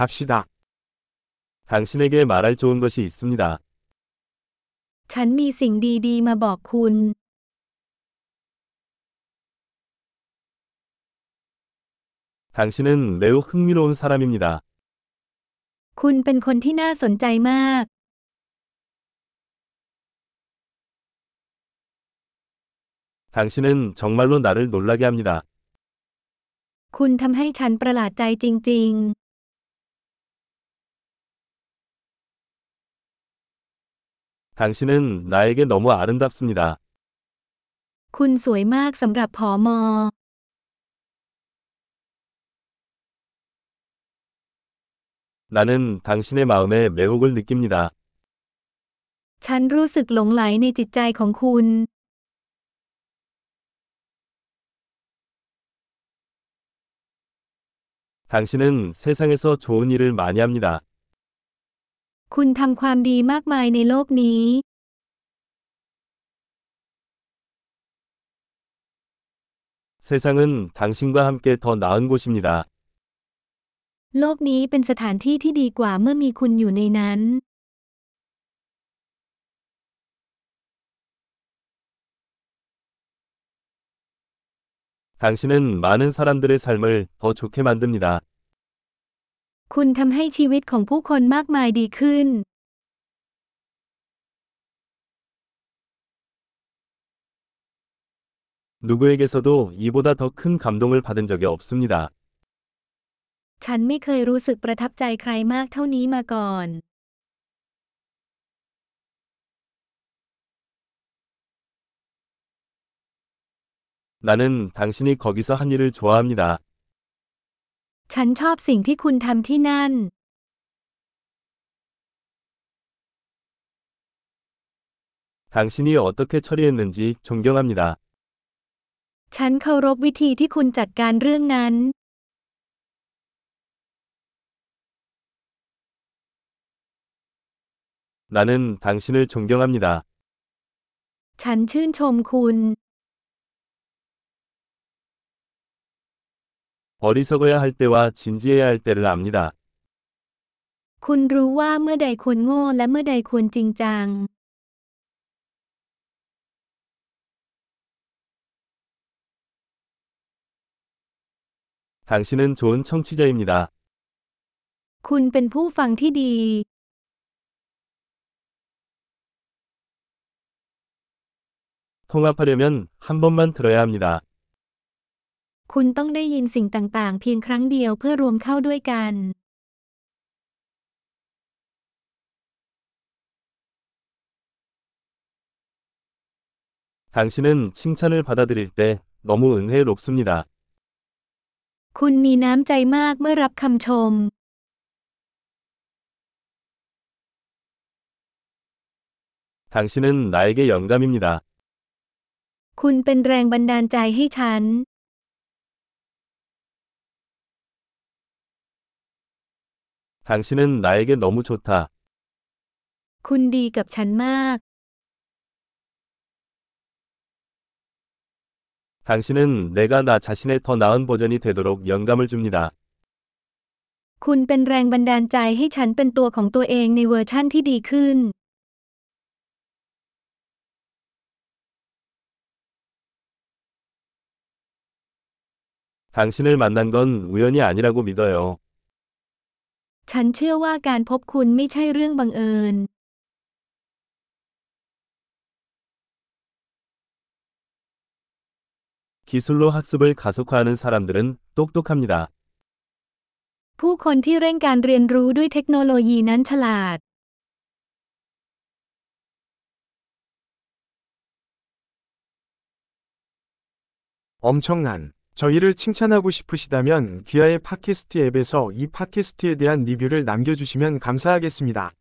갑시다. 당신에게 말할 좋은 것이 있습니다. ฉันมีสิ่งดีๆ มาบอกคุณ 당신은 매우 흥미로운 사람입니다. คุณเป็นคนที่น่าสนใจมาก 당신은 정말로 나를 놀라게 합니다. คุณทำให้ฉันประหลาดใจจริง 당신은 나에게 너무 아름답습니다. ๆ คุณสวยมากสำหรับผอมอ 나는 당신의 마음에 매혹을 느낍니다. ฉันรู้สึกหลงไหลในจิตใจของคุณ 당신은 세상에서 좋은 일을 많이 합니다. คุณทำความดีมากมายในโลกนี้ 세상은 당신과 함께 더 나은 곳입니다. โลกนี้เป็นสถานที่ที่ดีกว่าเมื่อมีคุณอยู่ในนั้น 당신은 많은 사람들의 삶을 더 좋게 만듭니다. คุณทำให้ชีวิตของผู้คนมากมายดีขึ้น 누구에게서도 이보다 더 큰 감동을 받은 적이 없습니다. ฉันไม่เคยรู้สึกประทับใจใครมากเท่านี้มาก่อน 나는 당신이 거기서 한 일을 좋아합니다. ฉันชอบสิ่งที่คุณทำที่นั่น 당신이 어떻게 처리했는지 존경합니다. ฉันเคารพวิธีที่คุณจัดการเรื่องนั้น 나는 당신을 존경합니다. ฉันชื่นชมคุณ 어리석어야 할 때와 진지해야 할 때를 압니다. คุณรู้ว่าเมื่อใดควรโง่และเมื่อใดควรจริงจัง 당신은 좋은 청취자입니다. คุณเป็นผู้ฟังที่ดี 통합하려면 한 번만 들어야 합니다. คุณต้องได้ยินสิ่งต่างๆ เพียงครั้งเดียวเพื่อรวมเข้าด้วยกัน 당신은 칭찬을 받아들일 때 너무 은혜롭습니다. คุณมีน้ำใจมากเมื่อรับคำชม 당신은 나에게 영감입니다. คุณเป็นแรงบันดาลใจให้ฉัน 당신은 나에게 너무 좋다. คุณดีกับฉันมาก 당신은 내가 나 자신의 더 나은 버전이 되도록 영감을 줍니다. คุณเป็นแรงบันดาลใจให้ฉันเป็นตัวของตัวเองในเวอร์ชั่นที่ดีขึ้น 당신을 만난 건 우연이 아니라고 믿어요. ฉันเชื่อว่าการพบคุณไม่ใช่เรื่องบังเอิญ 기술로 학습을 가속화하는 사람들은 똑똑합니다. ผู้คนที่เร่งการเรียนรู้ด้วยเทคโนโลยีนั้นฉลาด 엄청난 저희를 칭찬하고 싶으시다면 귀하의 팟캐스트 앱에서 이 팟캐스트에 대한 리뷰를 남겨주시면 감사하겠습니다.